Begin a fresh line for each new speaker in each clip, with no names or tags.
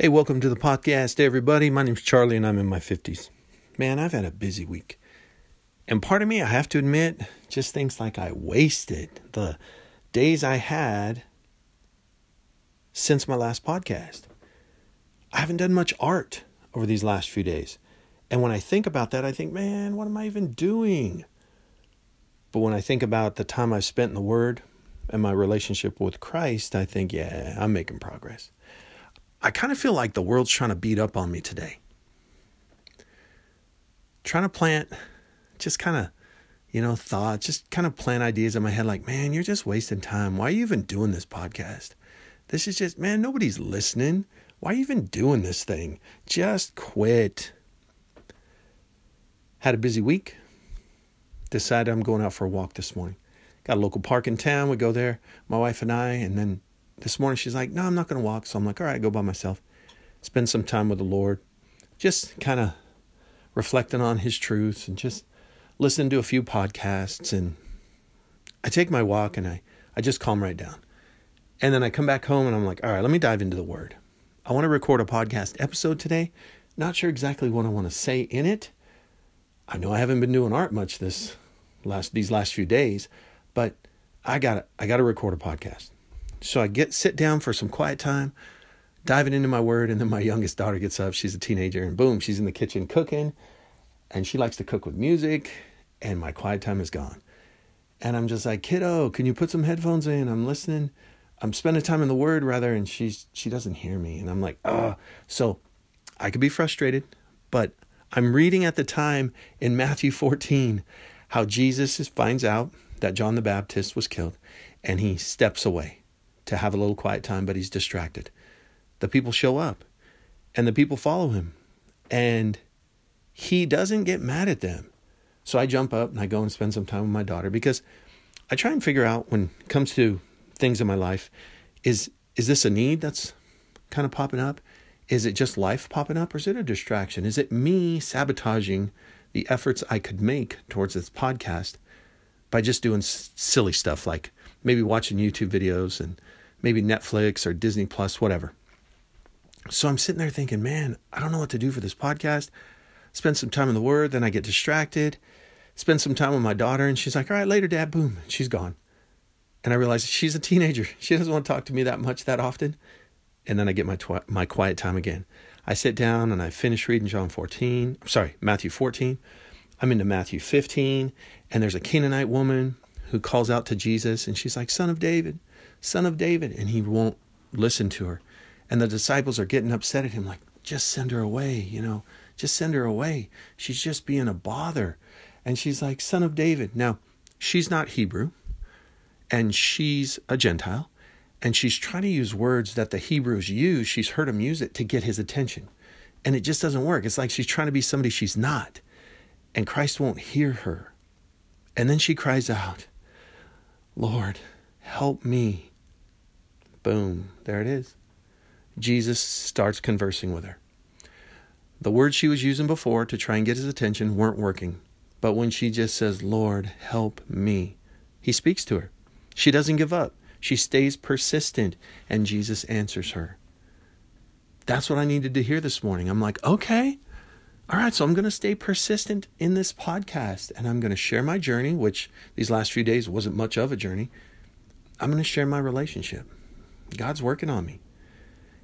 Hey, welcome to the podcast, everybody. My name's Charlie and I'm in my 50s. Man, I've had a busy week. And part of me, I have to admit, just thinks like I wasted the days I had since my last podcast. I haven't done much art over these last few days. And when I think about that, I think, man, what am I even doing? But when I think about the time I've spent in the Word and my relationship with Christ, I think, yeah, I'm making progress. I kind of feel like the world's trying to beat up on me today. Trying to plant just kind of, you know, thoughts, just kind of plant ideas in my head like, man, you're just wasting time. Why are you even doing this podcast? This is just, man, nobody's listening. Why are you even doing this thing? Just quit. Had a busy week. Decided I'm going out for a walk this morning. Got a local park in town. We go there, my wife and I, and then this morning she's like, No, I'm not going to walk. So I'm like, All right, go by myself. Spend some time with the Lord. Just kind of reflecting on His truths and just listening to a few podcasts. And I take my walk and I, I just calm right down. And then I come back home and I'm like, All right, let me dive into the Word. I want to record a podcast episode today. Not sure exactly what I want to say in it. I know I haven't been doing art much this last these last few days, but I got I got to record a podcast. So I get sit down for some quiet time, diving into my word, and then my youngest daughter gets up. She's a teenager, and boom, she's in the kitchen cooking, and she likes to cook with music, and my quiet time is gone. And I'm just like, kiddo, can you put some headphones in? I'm listening. I'm spending time in the word rather, and she's she doesn't hear me, and I'm like, oh. So I could be frustrated, but I'm reading at the time in Matthew 14 how Jesus finds out that John the Baptist was killed, and he steps away to have a little quiet time, but he's distracted. The people show up and the people follow him. And he doesn't get mad at them. So I jump up and I go and spend some time with my daughter because I try and figure out when it comes to things in my life is is this a need that's kind of popping up? Is it just life popping up or is it a distraction? Is it me sabotaging the efforts I could make towards this podcast by just doing silly stuff like maybe watching YouTube videos and maybe Netflix or Disney Plus, whatever. So I'm sitting there thinking, man, I don't know what to do for this podcast. Spend some time in the Word, then I get distracted. Spend some time with my daughter, and she's like, all right, later, Dad. Boom, she's gone. And I realize she's a teenager. She doesn't want to talk to me that much that often. And then I get my twi- my quiet time again. I sit down and I finish reading John 14. Sorry, Matthew 14. I'm into Matthew 15, and there's a Canaanite woman who calls out to Jesus, and she's like, Son of David, Son of David. And he won't listen to her. And the disciples are getting upset at him, like, just send her away, you know, just send her away. She's just being a bother. And she's like, Son of David. Now, she's not Hebrew, and she's a Gentile, and she's trying to use words that the Hebrews use. She's heard him use it to get his attention. And it just doesn't work. It's like she's trying to be somebody she's not. And Christ won't hear her. And then she cries out, Lord, help me. Boom, there it is. Jesus starts conversing with her. The words she was using before to try and get his attention weren't working. But when she just says, Lord, help me, he speaks to her. She doesn't give up. She stays persistent, and Jesus answers her. That's what I needed to hear this morning. I'm like, okay, all right, so I'm going to stay persistent in this podcast, and I'm going to share my journey, which these last few days wasn't much of a journey. I'm going to share my relationship. God's working on me.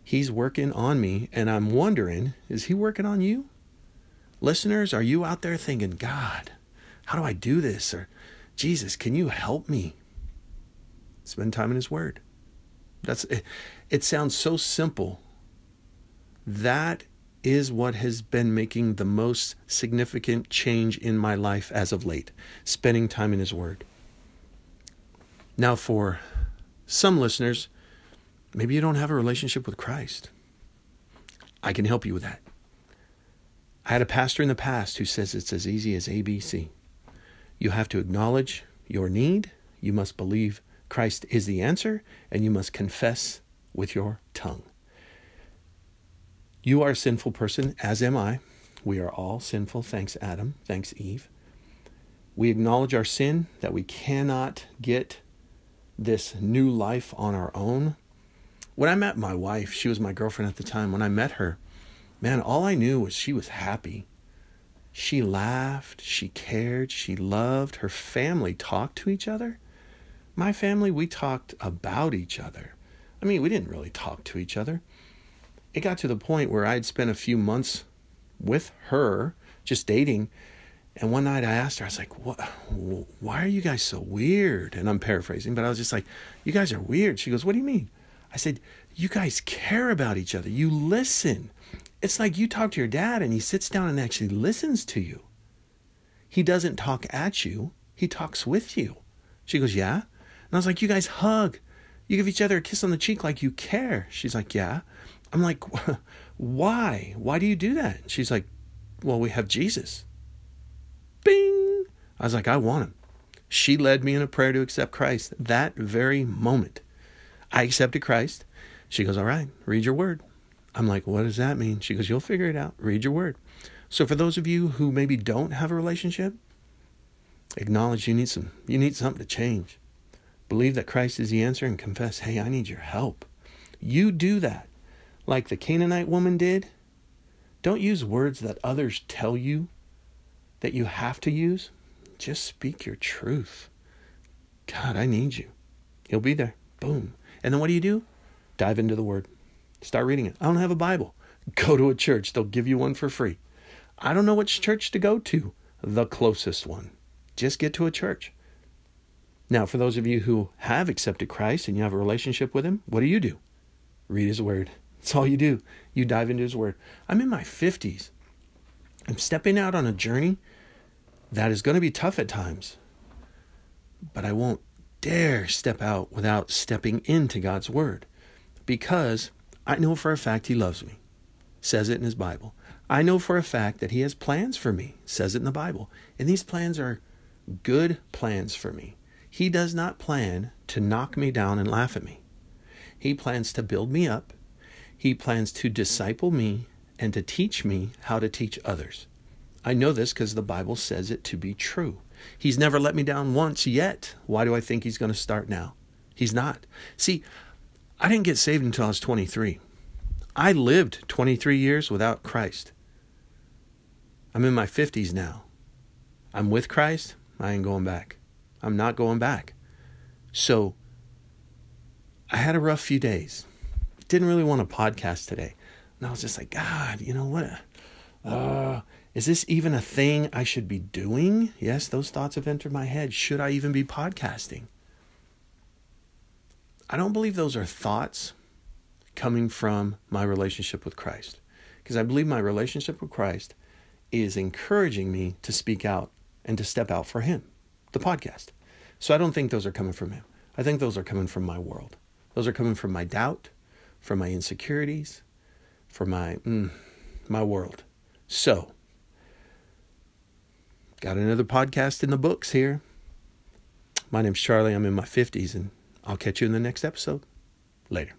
He's working on me, and I'm wondering, is He working on you? Listeners, are you out there thinking, God, how do I do this? Or, Jesus, can you help me? Spend time in His Word. That's it, it sounds so simple. That is what has been making the most significant change in my life as of late, spending time in His Word. Now, for some listeners, Maybe you don't have a relationship with Christ. I can help you with that. I had a pastor in the past who says it's as easy as ABC. You have to acknowledge your need, you must believe Christ is the answer, and you must confess with your tongue. You are a sinful person, as am I. We are all sinful. Thanks, Adam. Thanks, Eve. We acknowledge our sin, that we cannot get this new life on our own When I met my wife, she was my girlfriend at the time. When I met her, man, all I knew was she was happy. She laughed, she cared, she loved. Her family talked to each other. My family, we talked about each other. I mean, we didn't really talk to each other. It got to the point where I'd spent a few months with her, just dating. And one night I asked her, I was like, "What? Why are you guys so weird?" And I'm paraphrasing, but I was just like, "You guys are weird." She goes, "What do you mean?" I said, "You guys care about each other. You listen. It's like you talk to your dad, and he sits down and actually listens to you. He doesn't talk at you. He talks with you." She goes, "Yeah." And I was like, "You guys hug. You give each other a kiss on the cheek like you care." She's like, "Yeah." I'm like, "Why? Why do you do that?" She's like, "Well, we have Jesus." Bing! I was like, I want him. She led me in a prayer to accept Christ that very moment. I accepted Christ. She goes, All right, read your word. I'm like, What does that mean? She goes, You'll figure it out. Read your word. So for those of you who maybe don't have a relationship, acknowledge you need some you need something to change. Believe that Christ is the answer and confess, hey, I need your help. You do that. Like the Canaanite woman did. Don't use words that others tell you that you have to use, just speak your truth. God, I need you. He'll be there. Boom. And then what do you do? Dive into the Word. Start reading it. I don't have a Bible. Go to a church. They'll give you one for free. I don't know which church to go to. The closest one. Just get to a church. Now, for those of you who have accepted Christ and you have a relationship with Him, what do you do? Read His Word. That's all you do. You dive into His Word. I'm in my 50s. I'm stepping out on a journey that is going to be tough at times, but I won't dare step out without stepping into God's Word because I know for a fact He loves me, says it in His Bible. I know for a fact that He has plans for me, says it in the Bible. And these plans are good plans for me. He does not plan to knock me down and laugh at me. He plans to build me up. He plans to disciple me and to teach me how to teach others. I know this because the Bible says it to be true. He's never let me down once yet. Why do I think he's going to start now? He's not. See, I didn't get saved until I was 23. I lived 23 years without Christ. I'm in my 50s now. I'm with Christ. I ain't going back. I'm not going back. So I had a rough few days. Didn't really want a podcast today. And I was just like, God, you know what? Uh, is this even a thing I should be doing? Yes, those thoughts have entered my head. Should I even be podcasting? I don't believe those are thoughts coming from my relationship with Christ. Because I believe my relationship with Christ is encouraging me to speak out and to step out for Him, the podcast. So I don't think those are coming from Him. I think those are coming from my world. Those are coming from my doubt, from my insecurities, for my mm, my world. So Got another podcast in the books here. My name's Charlie. I'm in my 50s, and I'll catch you in the next episode. Later.